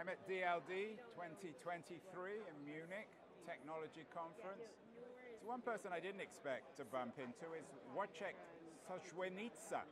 I'm at DLD 2023 in Munich, technology conference. So one person I didn't expect to bump into is Wojciech Soczewica.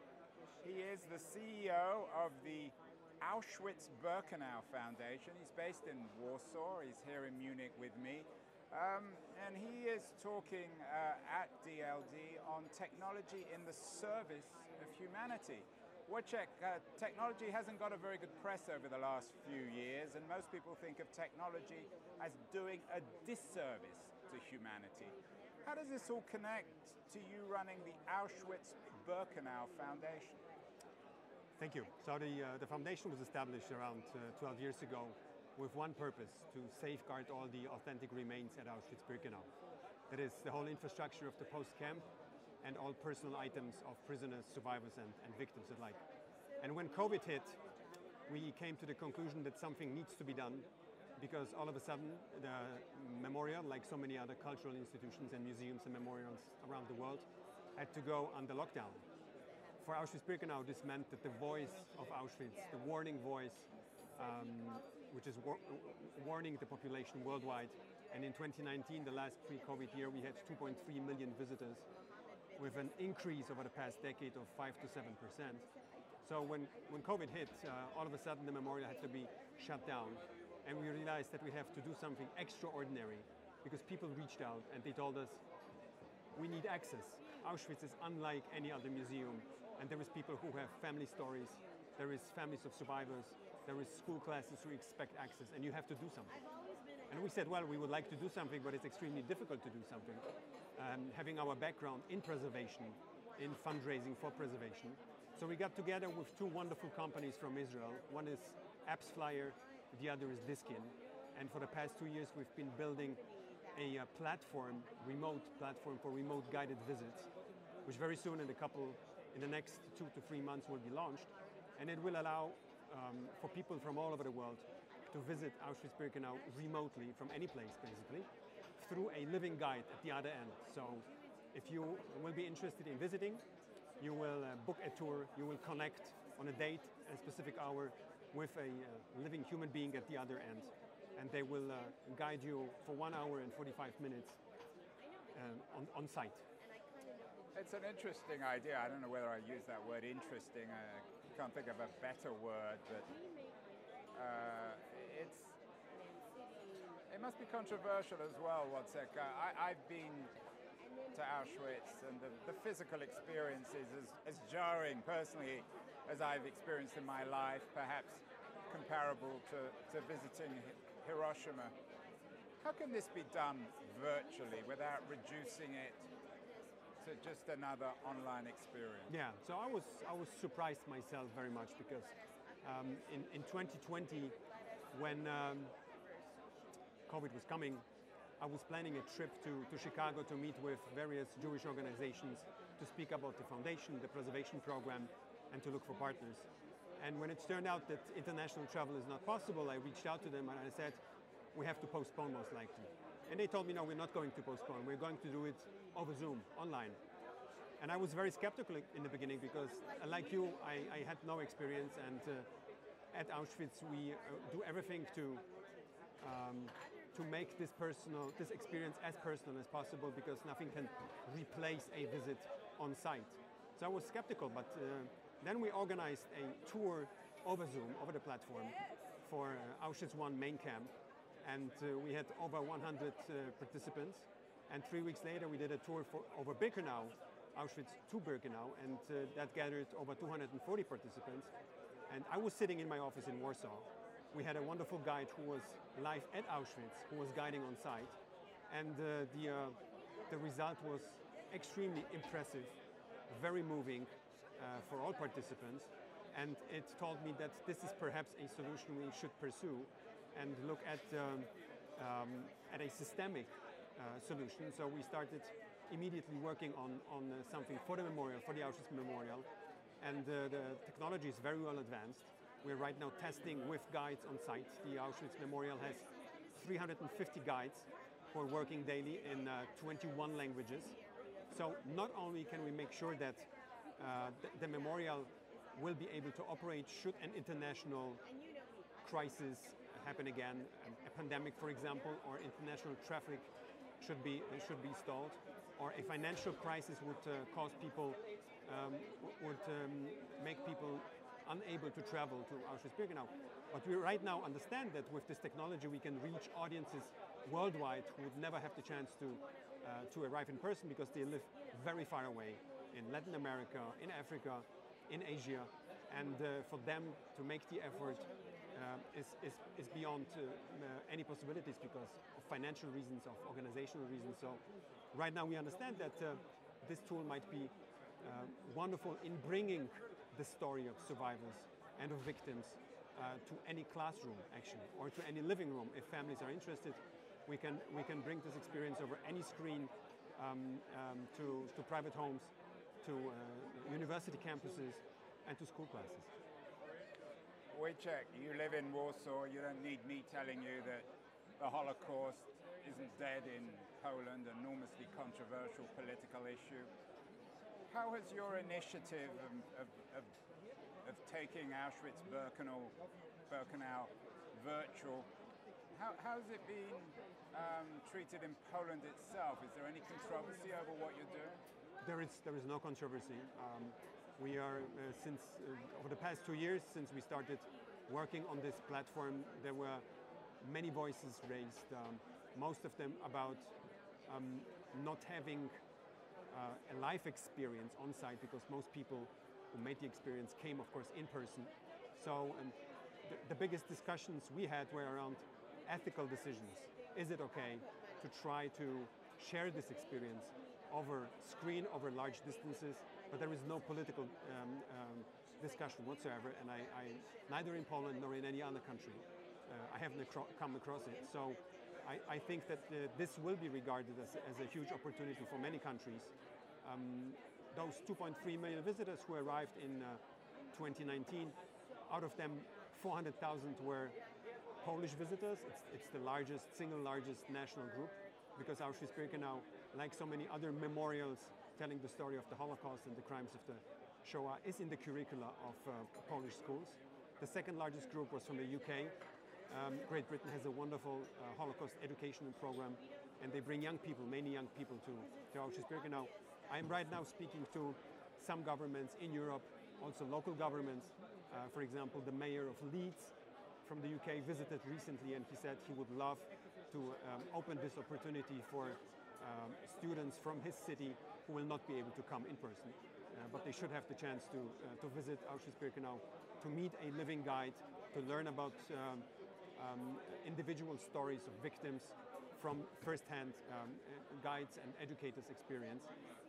He is the CEO of the Auschwitz-Birkenau Foundation. He's based in Warsaw. He's here in Munich with me. Um, and he is talking uh, at DLD on technology in the service of humanity. Wojciech, uh, technology hasn't got a very good press over the last few years, and most people think of technology as doing a disservice to humanity. How does this all connect to you running the Auschwitz-Birkenau Foundation? Thank you. So the, uh, the foundation was established around uh, 12 years ago with one purpose, to safeguard all the authentic remains at Auschwitz-Birkenau. That is the whole infrastructure of the post-camp and all personal items of prisoners, survivors, and, and victims alike. And when COVID hit, we came to the conclusion that something needs to be done because all of a sudden the memorial, like so many other cultural institutions and museums and memorials around the world, had to go under lockdown. For Auschwitz-Birkenau, this meant that the voice of Auschwitz, the warning voice, um, which is war warning the population worldwide, and in 2019, the last pre-COVID year, we had 2.3 million visitors with an increase over the past decade of 5 to 7%. So when, when COVID hit, uh, all of a sudden the memorial had to be shut down. And we realized that we have to do something extraordinary because people reached out and they told us, we need access. Auschwitz is unlike any other museum. And there is people who have family stories, there is families of survivors, there is school classes who expect access, and you have to do something. And we said, well, we would like to do something, but it's extremely difficult to do something. Um, having our background in preservation, in fundraising for preservation. So we got together with two wonderful companies from Israel. One is AppsFlyer, the other is Diskin. And for the past two years, we've been building a uh, platform, remote platform for remote guided visits, which very soon in a couple, in the next two to three months will be launched. And it will allow um, for people from all over the world to visit Auschwitz-Birkenau remotely from any place, basically, through a living guide at the other end. So if you will be interested in visiting, you will uh, book a tour, you will connect on a date, a specific hour, with a uh, living human being at the other end. And they will uh, guide you for one hour and 45 minutes um, on, on site. It's an interesting idea. I don't know whether I use that word interesting. I can't think of a better word, but uh, it's it must be controversial as well, Wojciech. I, have been to Auschwitz and the, the physical experience is as, as, jarring personally as I've experienced in my life, perhaps comparable to, to visiting Hiroshima. How can this be done virtually without reducing it to just another online experience? Yeah, so I was, I was surprised myself very much because um, in, in 2020, when um, COVID was coming, I was planning a trip to, to Chicago to meet with various Jewish organizations to speak about the foundation, the preservation program, and to look for partners. And when it turned out that international travel is not possible, I reached out to them and I said, we have to postpone most likely. And they told me, no, we're not going to postpone. We're going to do it over Zoom, online. And I was very skeptical in the beginning because, uh, like you, I, I had no experience. And uh, at Auschwitz, we uh, do everything to um, to make this personal, this experience as personal as possible because nothing can replace a visit on site. So I was skeptical, but uh, then we organized a tour over Zoom, over the platform, for uh, Auschwitz One main camp, and uh, we had over 100 uh, participants. And three weeks later, we did a tour for, over Birkenau, Auschwitz to Birkenau, and uh, that gathered over 240 participants. And I was sitting in my office in Warsaw. We had a wonderful guide who was live at Auschwitz, who was guiding on site. And uh, the, uh, the result was extremely impressive, very moving uh, for all participants. And it told me that this is perhaps a solution we should pursue and look at, um, um, at a systemic uh, solution. So we started immediately working on, on uh, something for the memorial, for the Auschwitz Memorial. And uh, the technology is very well advanced. We're right now testing with guides on site. The Auschwitz Memorial has 350 guides who are working daily in uh, 21 languages. So not only can we make sure that uh, the, the memorial will be able to operate should an international crisis happen again. A pandemic, for example, or international traffic should be, should be stalled, or a financial crisis would uh, cause people, um, would um, make people unable to travel to Auschwitz-Birkenau. But we right now understand that with this technology we can reach audiences worldwide who would never have the chance to, uh, to arrive in person because they live very far away in Latin America, in Africa, in Asia, and uh, for them to make the effort um, is, is, is beyond uh, any possibilities because of financial reasons, of organizational reasons. So right now we understand that uh, this tool might be uh, wonderful in bringing the story of survivors and of victims uh, to any classroom actually, or to any living room if families are interested. We can, we can bring this experience over any screen um, um, to, to private homes, to uh, university campuses, and to school classes. Wojciech, you live in Warsaw. You don't need me telling you that the Holocaust isn't dead in Poland, an enormously controversial political issue. How has your initiative of, of, of, of taking Auschwitz-Birkenau Birkenau virtual, how, how's it been um, treated in Poland itself? Is there any controversy over what you're doing? There is, there is no controversy. Um, we are, uh, since, uh, over the past two years, since we started working on this platform, there were many voices raised, um, most of them about um, not having uh, a life experience on site because most people who made the experience came, of course, in person. So um, the, the biggest discussions we had were around ethical decisions. Is it okay to try to share this experience over screen, over large distances, but there is no political um, um, discussion whatsoever, and I, I, neither in Poland nor in any other country, uh, I haven't come across it. So I, I think that uh, this will be regarded as, as, a huge opportunity for many countries. Um, those 2.3 million visitors who arrived in uh, 2019, out of them 400,000 were Polish visitors. It's, it's, the largest, single largest national group because Auschwitz-Birkenau, like so many other memorials telling the story of the Holocaust and the crimes of the Shoah is in the curricula of uh, Polish schools. The second largest group was from the UK. Um, Great Britain has a wonderful uh, Holocaust educational program, and they bring young people, many young people, to, to Auschwitz-Birkenau. I'm right now speaking to some governments in Europe, also local governments. Uh, for example, the mayor of Leeds from the UK visited recently, and he said he would love to um, open this opportunity for um, students from his city who will not be able to come in person. Uh, but they should have the chance to, uh, to visit Auschwitz-Birkenau, to meet a living guide, to learn about um, um, individual stories of victims from first-hand um, guides and educators' experience.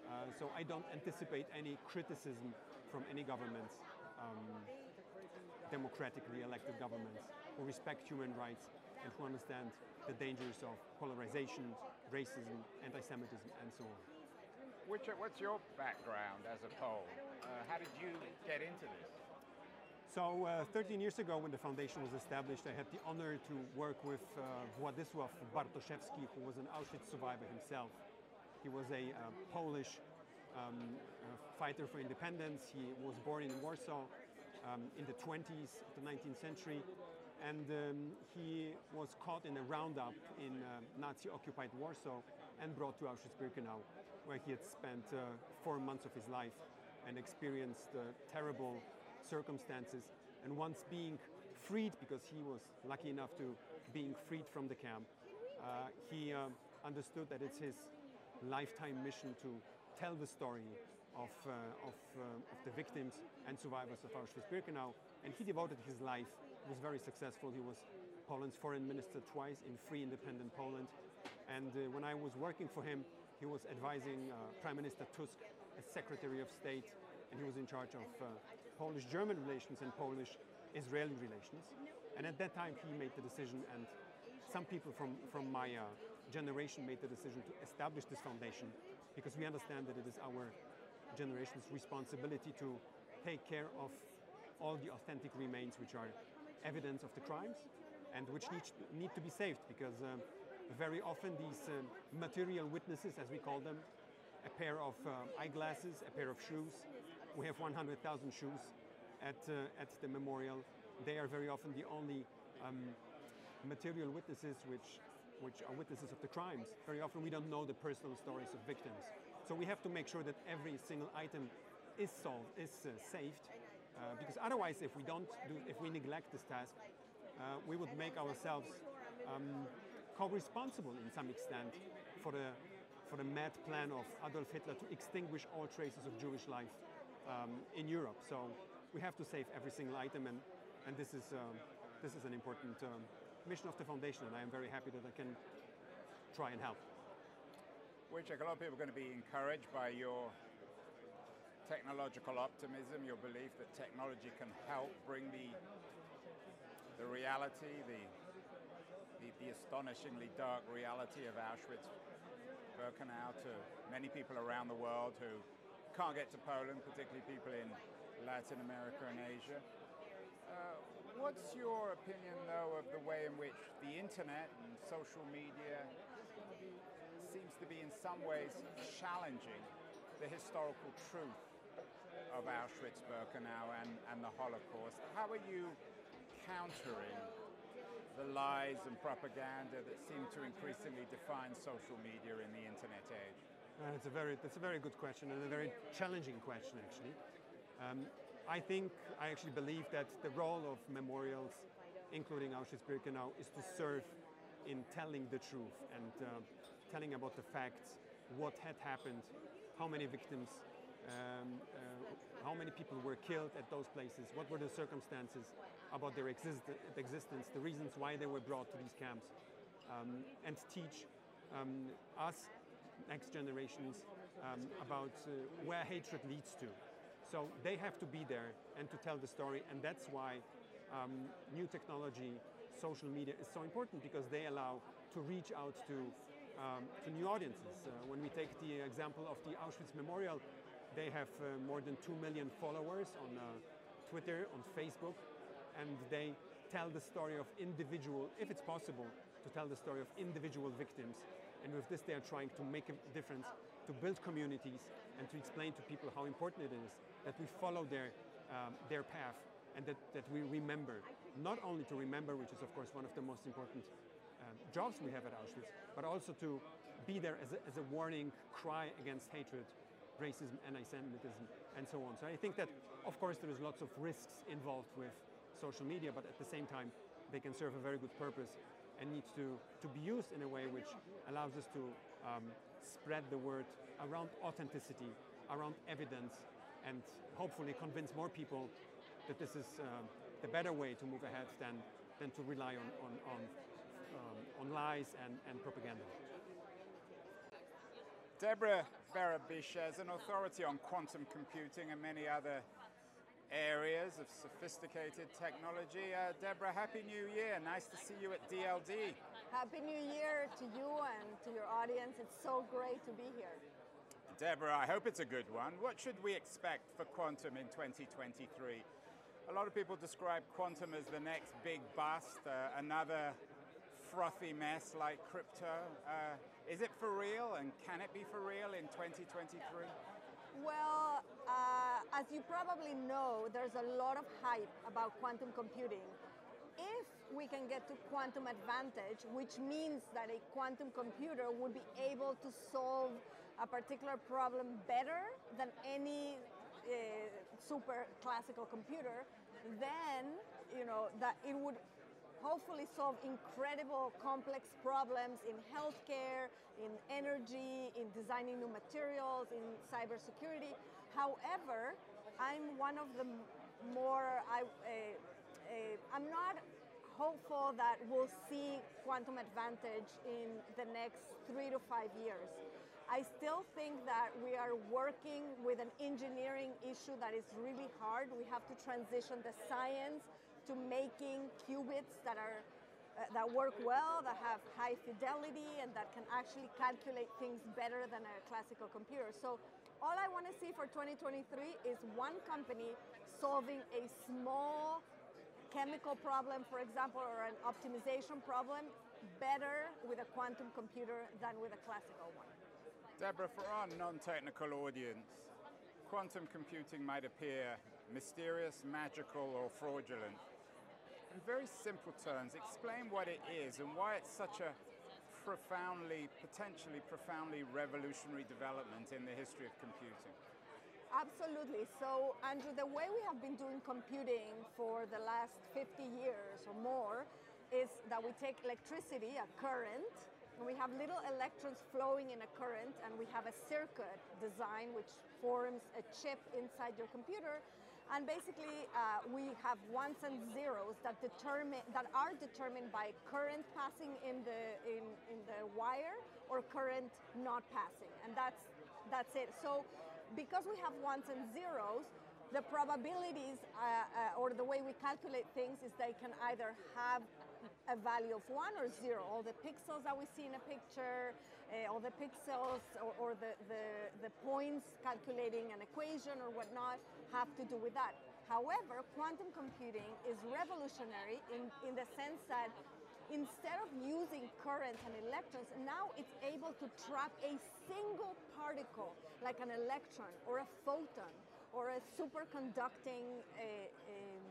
Uh, so I don't anticipate any criticism from any governments, um, democratically elected governments, who respect human rights and who understand the dangers of polarization, racism, anti-Semitism, and so on. Which, what's your background as a Pole? Uh, how did you get into this? So uh, 13 years ago when the foundation was established, I had the honor to work with uh, Władysław Bartoszewski, who was an Auschwitz survivor himself. He was a uh, Polish um, fighter for independence. He was born in Warsaw um, in the 20s of the 19th century. And um, he was caught in a roundup in uh, Nazi-occupied Warsaw and brought to Auschwitz-Birkenau where he had spent uh, four months of his life and experienced uh, terrible circumstances. And once being freed, because he was lucky enough to being freed from the camp, uh, he uh, understood that it's his lifetime mission to tell the story of, uh, of, uh, of, the victims and survivors of Auschwitz-Birkenau. And he devoted his life. He was very successful. He was Poland's foreign minister twice in free independent Poland. And when I was working for him, he was advising uh, Prime Minister Tusk as Secretary of State, and he was in charge of uh, Polish-German relations and Polish-Israeli relations. And at that time, he made the decision, and some people from, from my uh, generation made the decision to establish this foundation because we understand that it is our generation's responsibility to take care of all the authentic remains which are evidence of the crimes and which need, need to be saved because um, very often these um, material witnesses, as we call them, a pair of uh, eyeglasses, a pair of shoes. We have 100,000 shoes at, uh, at the memorial. They are very often the only um, material witnesses which, which are witnesses of the crimes. Very often we don't know the personal stories of victims. So we have to make sure that every single item is solved, is uh, saved, uh, because otherwise if we don't do, if we neglect this task, uh, we would make ourselves um, co-responsible in some extent for the, for the mad plan of Adolf Hitler to extinguish all traces of Jewish life um, in Europe. So we have to save every single item, and, and this, is, um, this is an important um, mission of the foundation, and I am very happy that I can try and help. Wojciech, a lot of people are going to be encouraged by your technological optimism, your belief that technology can help bring the, the reality, the, the, the astonishingly dark reality of Auschwitz Birkenau to many people around the world who can't get to Poland, particularly people in Latin America and Asia. Uh, what's your opinion, though, of the way in which the internet and social media seems to be in some ways challenging the historical truth of Auschwitz-Birkenau and, and the Holocaust. How are you countering the lies and propaganda that seem to increasingly define social media in the internet age? Uh, it's a very, that's a very good question and a very challenging question, actually. Um, I think, I actually believe that the role of memorials, including Auschwitz-Birkenau, is to serve in telling the truth and uh, telling about the facts, what had happened, how many victims, um, uh, how many people were killed at those places, what were the circumstances about their exist existence, the reasons why they were brought to these camps, um, and teach um, us, next generations, um, about uh, where hatred leads to. So they have to be there and to tell the story, and that's why um, new technology, social media is so important because they allow to reach out to um, to new audiences. Uh, when we take the example of the Auschwitz Memorial, they have uh, more than 2 million followers on uh, Twitter, on Facebook, and they tell the story of individual, if it's possible, to tell the story of individual victims. And with this, they are trying to make a difference, to build communities, and to explain to people how important it is that we follow their, um, their path and that, that we remember. Not only to remember, which is, of course, one of the most important um, jobs we have at Auschwitz, but also to be there as a, as a warning cry against hatred, racism, anti-Semitism, and so on. So I think that, of course, there is lots of risks involved with social media, but at the same time, they can serve a very good purpose and needs to, to be used in a way which allows us to um, spread the word around authenticity, around evidence, and hopefully convince more people that this is uh, the better way to move ahead than, than to rely on, on, on um, on lies and, and propaganda. Deborah Berebichez, as an authority on quantum computing and many other areas of sophisticated technology. Uh, Deborah, Happy New Year. Nice to see you at DLD. Happy New Year to you and to your audience. It's so great to be here. Deborah, I hope it's a good one. What should we expect for quantum in 2023? A lot of people describe quantum as the next big bust, uh, another frothy mess like crypto. Uh, is it for real and can it be for real in 2023? Well, uh, as you probably know, there's a lot of hype about quantum computing. If we can get to quantum advantage, which means that a quantum computer would be able to solve a particular problem better than any uh, super classical computer, then you know that it would hopefully solve incredible complex problems in healthcare, in energy, in designing new materials, in cybersecurity. However, I'm one of the more, I, uh, uh, I'm not hopeful that we'll see quantum advantage in the next three to five years. I still think that we are working with an engineering issue that is really hard. We have to transition the science to making qubits that are uh, that work well, that have high fidelity, and that can actually calculate things better than a classical computer. So all I want to see for 2023 is one company solving a small chemical problem, for example, or an optimization problem better with a quantum computer than with a classical one. Deborah, for our non-technical audience, quantum computing might appear mysterious, magical, or fraudulent. In very simple terms, explain what it is and why it's such a profoundly, potentially profoundly revolutionary development in the history of computing. Absolutely. So, Andrew, the way we have been doing computing for the last 50 years or more is that we take electricity, a current, and we have little electrons flowing in a current, and we have a circuit design which forms a chip inside your computer. And basically, uh, we have ones and zeros that determine that are determined by current passing in the in, in the wire or current not passing, and that's that's it. So because we have ones and zeros, the probabilities uh, uh, or the way we calculate things is they can either have a value of one or zero. All the pixels that we see in a picture, uh, all the pixels or, or the, the, the points calculating an equation or whatnot have to do with that. However, quantum computing is revolutionary in, in the sense that instead of using currents and electrons, now it's able to trap a single particle, like an electron or a photon or a superconducting uh, um,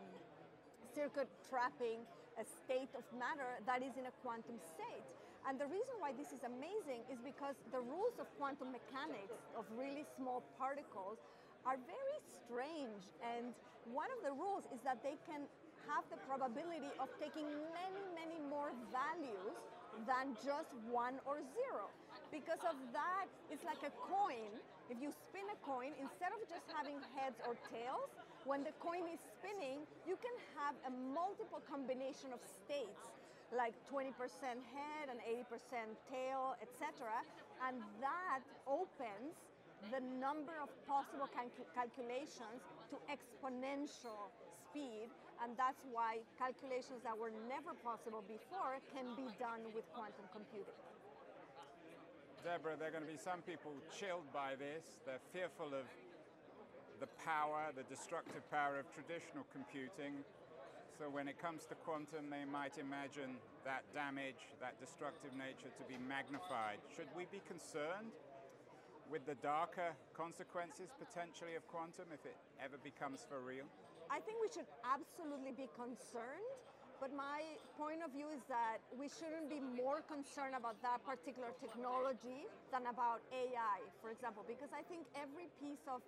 circuit trapping a state of matter that is in a quantum state. And the reason why this is amazing is because the rules of quantum mechanics of really small particles are very strange. And one of the rules is that they can have the probability of taking many, many more values than just one or zero. Because of that, it's like a coin. If you spin a coin, instead of just having heads or tails, when the coin is spinning, you can have a multiple combination of states, like 20% head and 80% tail, etc. And that opens the number of possible calculations to exponential speed and that's why calculations that were never possible before can be done with quantum computing. Deborah, there are going to be some people chilled by this. They're fearful of the power, the destructive power of traditional computing. So when it comes to quantum, they might imagine that damage, that destructive nature to be magnified. Should we be concerned with the darker consequences potentially of quantum if it ever becomes for real? I think we should absolutely be concerned, but my point of view is that we shouldn't be more concerned about that particular technology than about AI, for example, because I think every piece of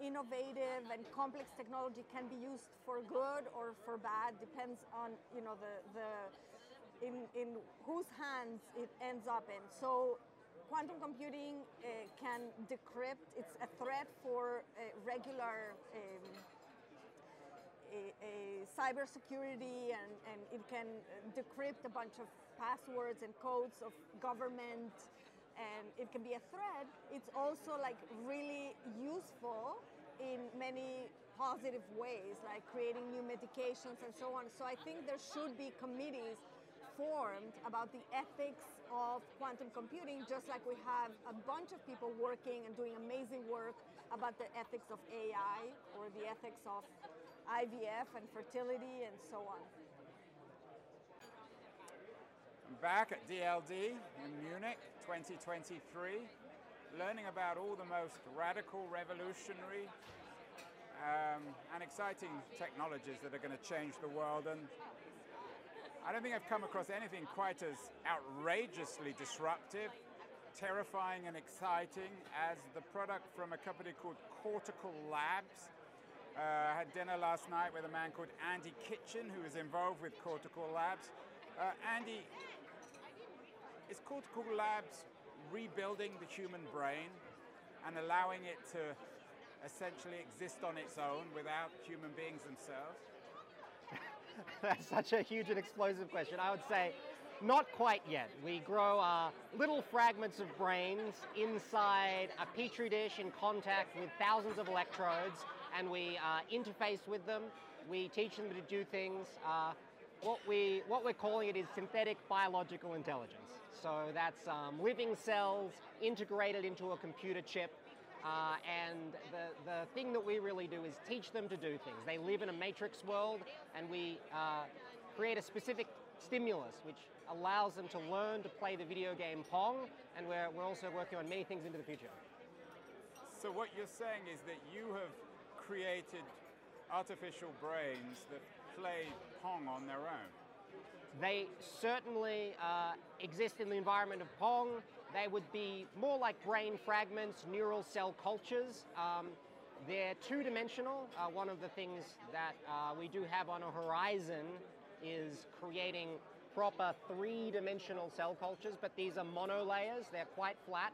innovative and complex technology can be used for good or for bad, depends on you know the the in, in whose hands it ends up in. So quantum computing uh, can decrypt. It's a threat for uh, regular um, a, a cybersecurity and, and it can decrypt a bunch of passwords and codes of government and it can be a threat, it's also like really useful in many positive ways, like creating new medications and so on. So I think there should be committees formed about the ethics of quantum computing, just like we have a bunch of people working and doing amazing work about the ethics of AI or the ethics of IVF and fertility and so on. I'm Back at DLD in Munich 2023, learning about all the most radical, revolutionary, um, and exciting technologies that are going to change the world. And I don't think I've come across anything quite as outrageously disruptive, terrifying, and exciting as the product from a company called Cortical Labs uh, I had dinner last night with a man called Andy Kitchen, who is involved with Cortical Labs. Uh, Andy, is Cortical Labs rebuilding the human brain and allowing it to essentially exist on its own without human beings themselves? That's such a huge and explosive question. I would say not quite yet. We grow uh, little fragments of brains inside a petri dish in contact with thousands of electrodes and we uh, interface with them. We teach them to do things. Uh, what, we, what we're calling it is synthetic biological intelligence. So that's um, living cells integrated into a computer chip. Uh, and the, the thing that we really do is teach them to do things. They live in a matrix world, and we uh, create a specific stimulus which allows them to learn to play the video game Pong, and we're, we're also working on many things into the future. So, what you're saying is that you have created artificial brains that play Pong on their own? They certainly uh, exist in the environment of Pong. They would be more like brain fragments, neural cell cultures. Um, they're two dimensional. Uh, one of the things that uh, we do have on a horizon is creating proper three dimensional cell cultures, but these are monolayers, they're quite flat.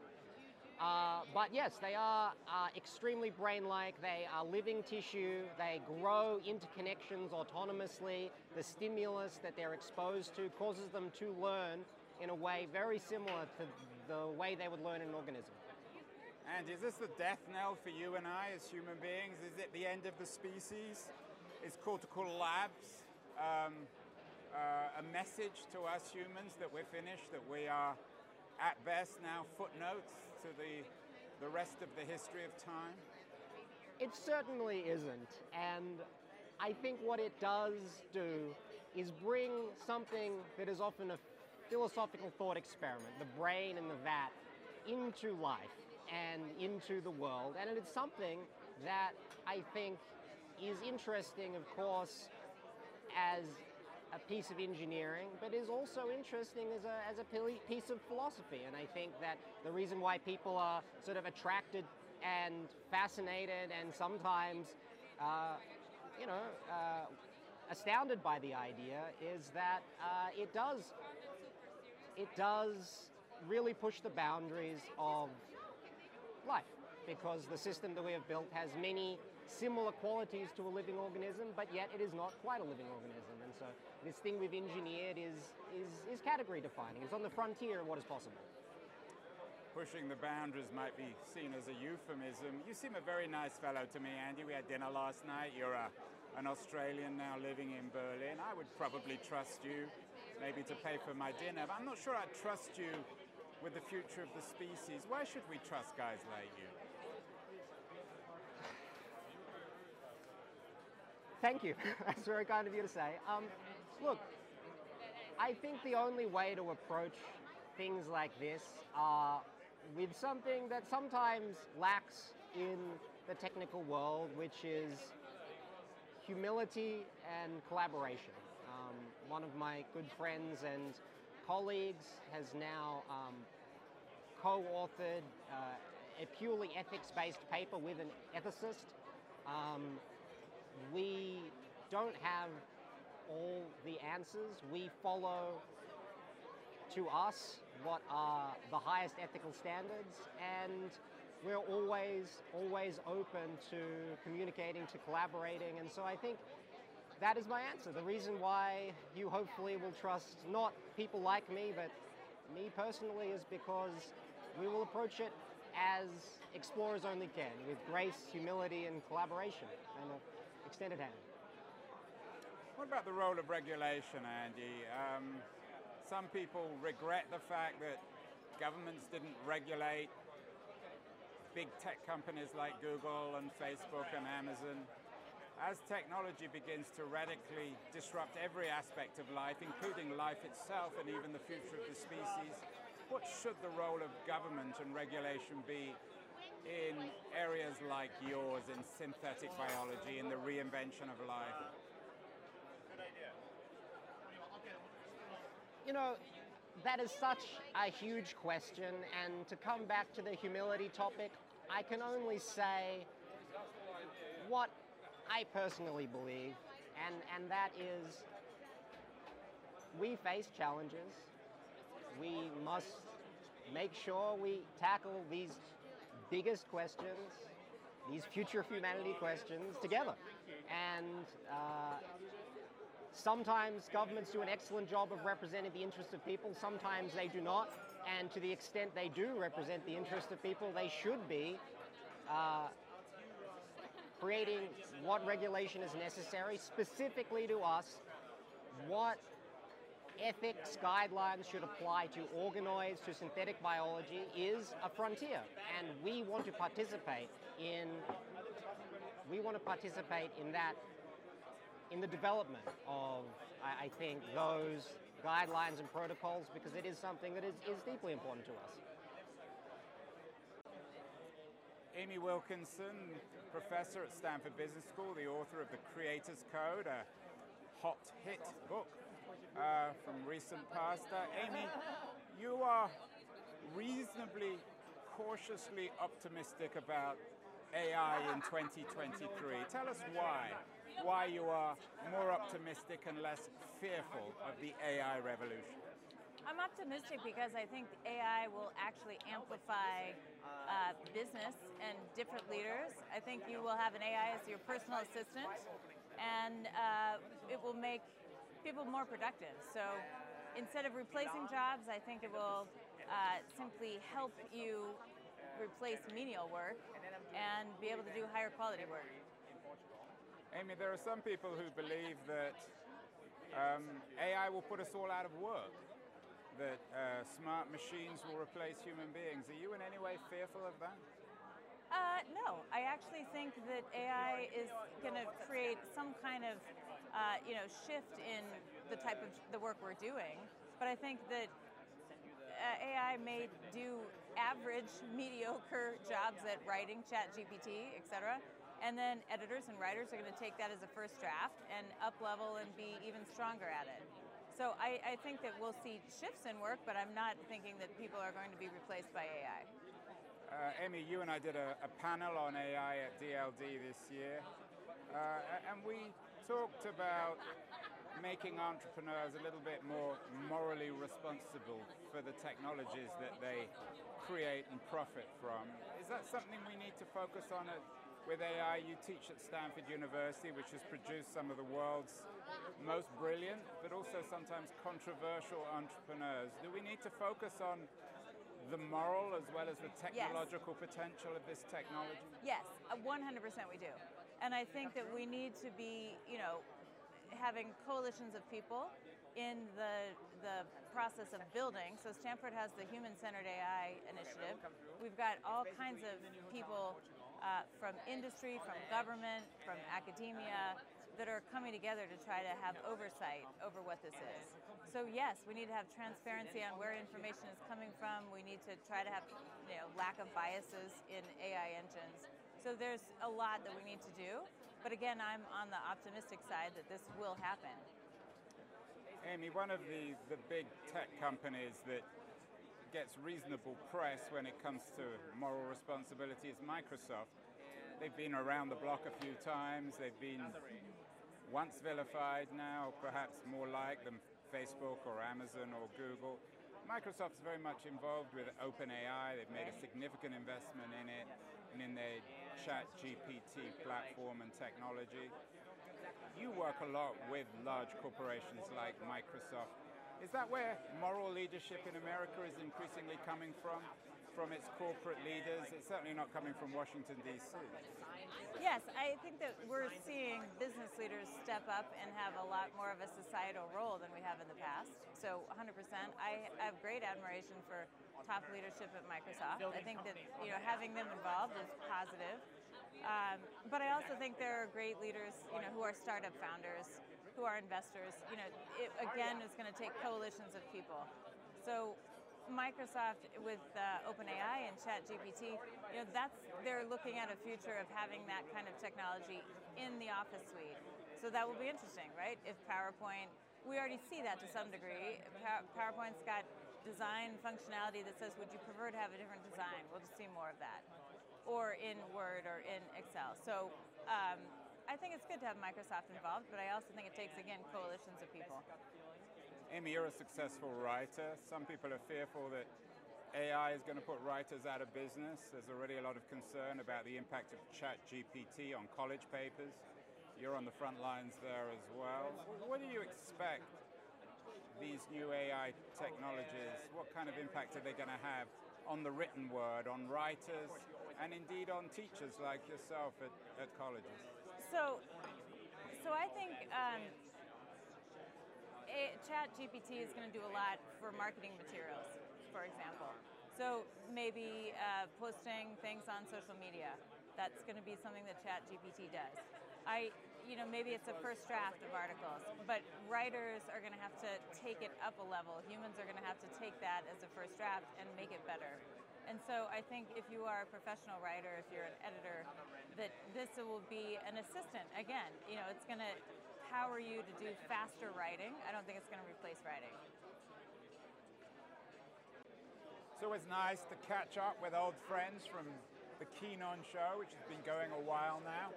Uh, but yes, they are uh, extremely brain like, they are living tissue, they grow interconnections autonomously. The stimulus that they're exposed to causes them to learn in a way very similar to the way they would learn an organism. And is this the death knell for you and I as human beings? Is it the end of the species? Is cortical labs um, uh, a message to us humans that we're finished, that we are at best now footnotes to the, the rest of the history of time? It certainly isn't. And I think what it does do is bring something that is often a philosophical thought experiment, the brain and the vat, into life and into the world. And it's something that I think is interesting, of course, as a piece of engineering, but is also interesting as a, as a piece of philosophy. And I think that the reason why people are sort of attracted and fascinated and sometimes, uh, you know, uh, astounded by the idea is that uh, it does, it does really push the boundaries of life because the system that we have built has many similar qualities to a living organism, but yet it is not quite a living organism. So this thing we've engineered is, is, is category defining. It's on the frontier of what is possible. Pushing the boundaries might be seen as a euphemism. You seem a very nice fellow to me, Andy. We had dinner last night. You're a, an Australian now living in Berlin. I would probably trust you maybe to pay for my dinner, but I'm not sure I'd trust you with the future of the species. Why should we trust guys like you? Thank you. That's very kind of you to say. Um, look, I think the only way to approach things like this are with something that sometimes lacks in the technical world, which is humility and collaboration. Um, one of my good friends and colleagues has now um, co-authored uh, a purely ethics-based paper with an ethicist. Um, we don't have all the answers. We follow to us what are the highest ethical standards and we're always always open to communicating to collaborating and so i think that is my answer the reason why you hopefully will trust not people like me but me personally is because we will approach it as explorers only can with grace humility and collaboration extended hand what about the role of regulation, Andy? Um, some people regret the fact that governments didn't regulate big tech companies like Google and Facebook and Amazon. As technology begins to radically disrupt every aspect of life, including life itself and even the future of the species, what should the role of government and regulation be in areas like yours, in synthetic biology, in the reinvention of life? you know, that is such a huge question, and to come back to the humility topic, I can only say what I personally believe, and, and that is we face challenges. We must make sure we tackle these biggest questions, these future of humanity questions together. And uh, Sometimes governments do an excellent job of representing the interests of people, sometimes they do not. And to the extent they do represent the interests of people, they should be uh, creating what regulation is necessary, specifically to us, what ethics guidelines should apply to organoids, to synthetic biology, is a frontier. And we want to participate in we want to participate in that in the development of, I, I think, those guidelines and protocols because it is something that is, is deeply important to us. Amy Wilkinson, professor at Stanford Business School, the author of The Creator's Code, a hot hit book uh, from recent past. Uh, Amy, you are reasonably cautiously optimistic about AI in 2023. Tell us why. Why you are more optimistic and less fearful of the AI revolution. I'm optimistic because I think AI will actually amplify uh, business and different leaders. I think you will have an AI as your personal assistant, and uh, it will make people more productive. So instead of replacing jobs, I think it will uh, simply help you replace menial work and be able to do higher quality work. Amy, there are some people who believe that um, AI will put us all out of work, that uh, smart machines will replace human beings. Are you in any way fearful of that? Uh, no, I actually think that AI is going to create some kind of, uh, you know, shift in the type of the work we're doing. But I think that uh, AI may do average, mediocre jobs at writing, chat GPT, etc. And then editors and writers are going to take that as a first draft and up level and be even stronger at it. So I, I think that we'll see shifts in work, but I'm not thinking that people are going to be replaced by AI. Uh, Amy, you and I did a, a, panel on AI at DLD this year, uh, and we talked about making entrepreneurs a little bit more morally responsible for the technologies that they create and profit from. Is that something we need to focus on at, with AI? You teach at Stanford University, which has produced some of the world's most brilliant, but also sometimes controversial entrepreneurs. Do we need to focus on the moral as well as the technological yes. potential of this technology? Yes, 100% we do. And I think that we need to be, you know, having coalitions of people in the, the process of building. So Stanford has the Human-Centered AI Initiative. We've got all kinds of people uh, from industry, from government, from academia, that are coming together to try to have oversight over what this is. So yes, we need to have transparency on where information is coming from. We need to try to have you know, lack of biases in AI engines. So there's a lot that we need to do. But again, I'm on the optimistic side that this will happen. Amy, one of the, the big tech companies that gets reasonable press when it comes to moral responsibility is Microsoft. They've been around the block a few times. They've been once vilified, now perhaps more like than Facebook or Amazon or Google. Microsoft's very much involved with OpenAI. They've made a significant investment in it and in their chat GPT platform and technology. You work a lot with large corporations like Microsoft. Is that where moral leadership in America is increasingly coming from? From its corporate leaders? It's certainly not coming from Washington, D.C. Yes, I think that we're seeing business leaders step up and have a lot more of a societal role than we have in the past. So 100%. I have great admiration for top leadership at Microsoft. I think that you know having them involved is positive. Um, but I also think there are great leaders, you know, who are startup founders, who are investors. You know, it again is going to take coalitions of people. So Microsoft with uh, OpenAI and ChatGPT, you know, that's they're looking at a future of having that kind of technology in the Office suite. So that will be interesting, right? If PowerPoint, we already see that to some degree. PowerPoint's got design functionality that says, would you prefer to have a different design? We'll just see more of that. Or in Word or in Excel. So um, I think it's good to have Microsoft involved, but I also think it takes, again, coalitions of people. Amy, you're a successful writer. Some people are fearful that AI is going to put writers out of business. There's already a lot of concern about the impact of chat GPT on college papers. You're on the front lines there as well. What do you expect these new AI technologies, what kind of impact are they going to have on the written word, on writers, and indeed on teachers like yourself at, at colleges? So, so I think um, Chat GPT is going to do a lot for marketing materials, for example. So maybe uh, posting things on social media. That's going to be something that Chat GPT does. I, you know, maybe it's a first draft of articles, but writers are going to have to take it up a level. Humans are going to have to take that as a first draft and make it better. And so I think if you are a professional writer, if you're an editor, that this will be an assistant. Again, you know, it's going to empower you to do faster writing. I don't think it's going to replace writing. So It's nice to catch up with old friends from the Keen On show, which has been going a while now.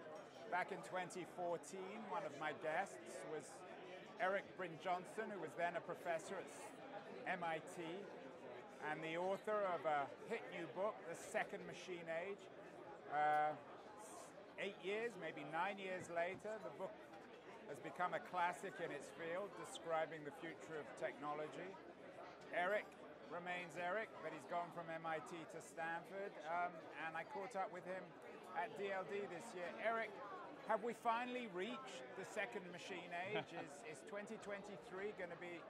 Back in 2014, one of my guests was Eric Bryn Johnson, who was then a professor at MIT and the author of a hit new book, The Second Machine Age. Uh, eight years, maybe nine years later, the book has become a classic in its field, describing the future of technology. Erik remains Erik, but he's gone from MIT to Stanford, um, and I caught up with him at DLD this year. Erik, have we finally reached the second machine age? is, is 2023 going to be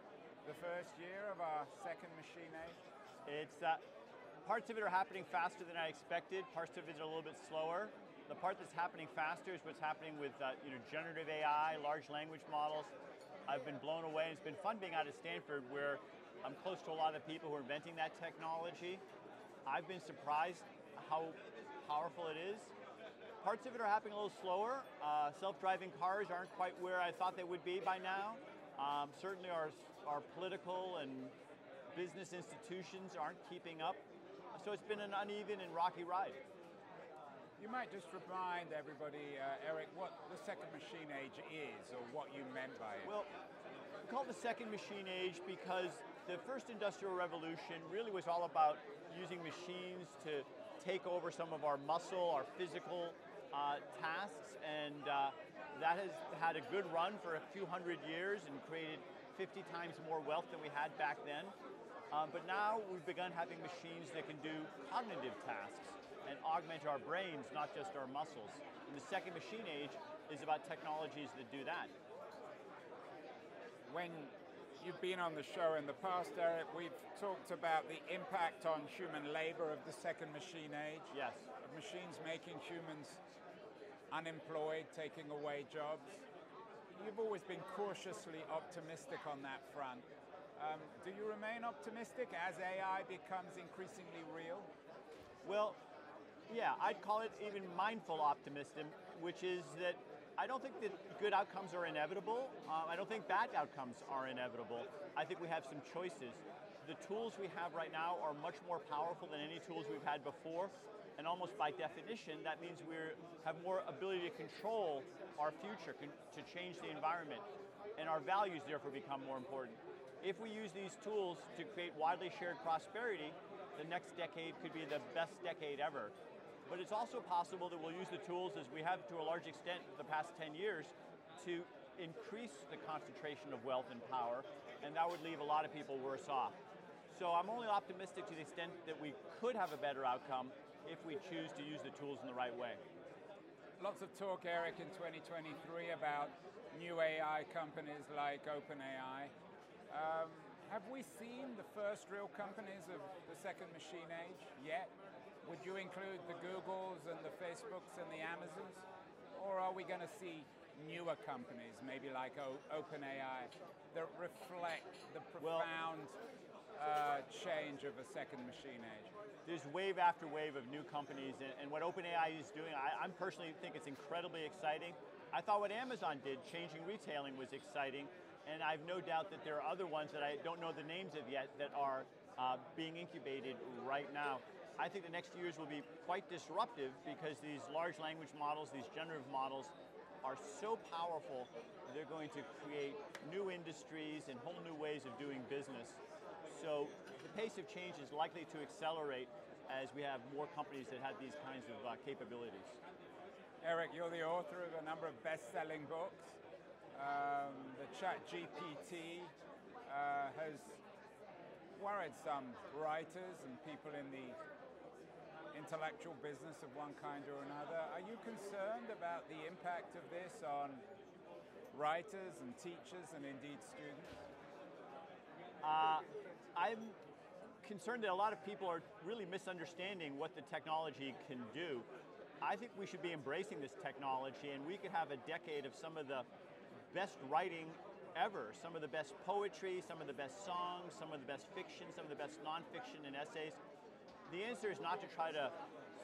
the first year of our second machine age? It's uh, parts of it are happening faster than I expected. Parts of it are a little bit slower. The part that's happening faster is what's happening with uh, you know generative AI, large language models. I've been blown away. It's been fun being out at Stanford where I'm close to a lot of the people who are inventing that technology. I've been surprised how powerful it is. Parts of it are happening a little slower. Uh, self-driving cars aren't quite where I thought they would be by now. Um, certainly our, our political and business institutions aren't keeping up. So it's been an uneven and rocky ride. You might just remind everybody, uh, Erik, what the second machine age is or what you meant by it. Well, we call it the second machine age because the first industrial revolution really was all about using machines to take over some of our muscle, our physical uh, tasks, and uh, that has had a good run for a few hundred years and created 50 times more wealth than we had back then. Um, but now we've begun having machines that can do cognitive tasks and augment our brains, not just our muscles. And the second machine age is about technologies that do that. When you've been on the show in the past, Erik, we've talked about the impact on human labor of the second machine age. Yes. Of machines making humans unemployed, taking away jobs. You've always been cautiously optimistic on that front. Um, do you remain optimistic as AI becomes increasingly real? Well, yeah, I'd call it even mindful optimism, which is that I don't think that good outcomes are inevitable. Uh, I don't think bad outcomes are inevitable. I think we have some choices. The tools we have right now are much more powerful than any tools we've had before, and almost by definition, that means we have more ability to control our future, to change the environment, and our values therefore become more important. If we use these tools to create widely shared prosperity, the next decade could be the best decade ever. But it's also possible that we'll use the tools, as we have to a large extent the past 10 years, to increase the concentration of wealth and power, and that would leave a lot of people worse off. So I'm only optimistic to the extent that we could have a better outcome if we choose to use the tools in the right way. Lots of talk, Erik, in 2023 about new AI companies like OpenAI. Um, have we seen the first real companies of the second machine age yet? Would you include the Googles and the Facebooks and the Amazons? Or are we going to see newer companies, maybe like o- OpenAI, that reflect the profound uh, change of a second machine age? There's wave after wave of new companies, and, and what OpenAI is doing, I, I personally think it's incredibly exciting. I thought what Amazon did, changing retailing, was exciting, and I have no doubt that there are other ones that I don't know the names of yet that are uh, being incubated right now. I think the next few years will be quite disruptive because these large language models, these generative models, are so powerful, they're going to create new industries and whole new ways of doing business. So the pace of change is likely to accelerate as we have more companies that have these kinds of uh, capabilities. Erik, you're the author of a number of best-selling books. Um, the Chat GPT uh, has worried some writers and people in the intellectual business of one kind or another. Are you concerned about the impact of this on writers and teachers and indeed students? Uh, I'm concerned that a lot of people are really misunderstanding what the technology can do. I think we should be embracing this technology and we could have a decade of some of the best writing ever, some of the best poetry, some of the best songs, some of the best fiction, some of the best nonfiction and essays the answer is not to try to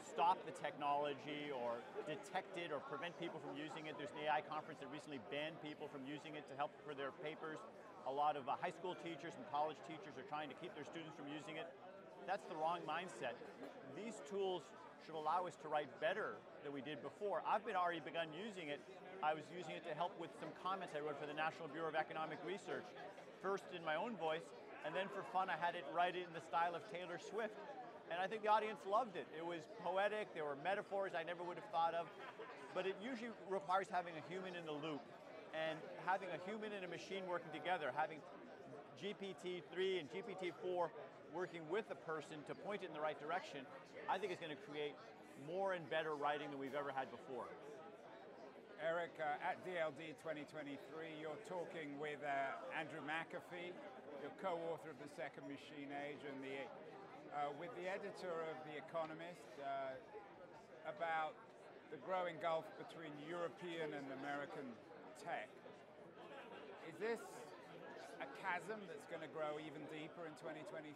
stop the technology or detect it or prevent people from using it. There's an AI conference that recently banned people from using it to help for their papers. A lot of uh, high school teachers and college teachers are trying to keep their students from using it. That's the wrong mindset. These tools should allow us to write better than we did before. I've been already begun using it. I was using it to help with some comments I wrote for the National Bureau of Economic Research. First in my own voice, and then for fun I had it write it in the style of Taylor Swift. And I think the audience loved it. It was poetic, there were metaphors I never would have thought of, but it usually requires having a human in the loop and having a human and a machine working together, having GPT-3 and GPT-4 working with a person to point it in the right direction, I think is going to create more and better writing than we've ever had before. Erik, uh, at DLD 2023, you're talking with uh, Andrew McAfee, you're co-author of The Second Machine Age, and the, uh, with the editor of The Economist uh, about the growing gulf between European and American tech. Is this a chasm that's going to grow even deeper in 2023?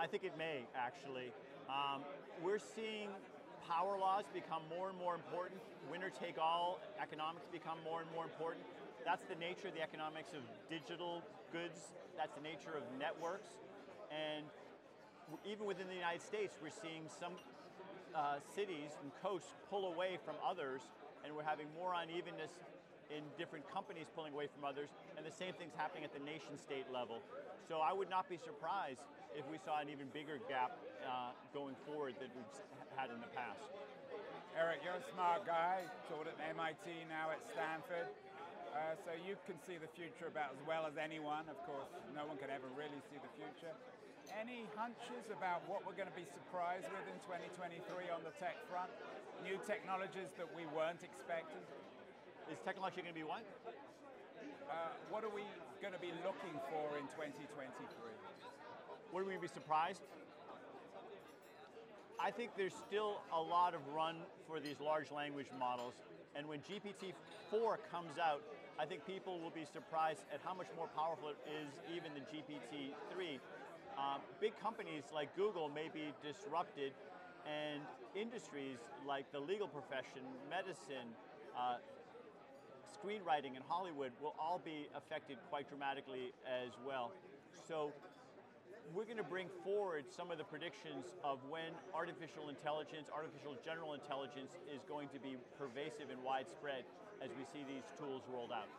I think it may, actually. Um, we're seeing power laws become more and more important. Winner take all economics become more and more important. That's the nature of the economics of digital goods. That's the nature of networks. And even within the United States, we're seeing some uh, cities and coasts pull away from others, and we're having more unevenness in different companies pulling away from others, and the same thing's happening at the nation state level. So I would not be surprised if we saw an even bigger gap uh, going forward than we've had in the past. Erik, you're a smart guy, taught at MIT, now at Stanford. Uh, so you can see the future about as well as anyone. Of course, no one can ever really see the future. Any hunches about what we're going to be surprised with in 2023 on the tech front? New technologies that we weren't expecting? Is technology going to be what? Uh, what are we going to be looking for in 2023? Would we be surprised? I think there's still a lot of run for these large language models. And when GPT-4 comes out, I think people will be surprised at how much more powerful it is even than GPT-3. Um, big companies like Google may be disrupted and industries like the legal profession, medicine, uh, screenwriting in Hollywood will all be affected quite dramatically as well. So we're going to bring forward some of the predictions of when artificial intelligence, artificial general intelligence is going to be pervasive and widespread as we see these tools rolled out.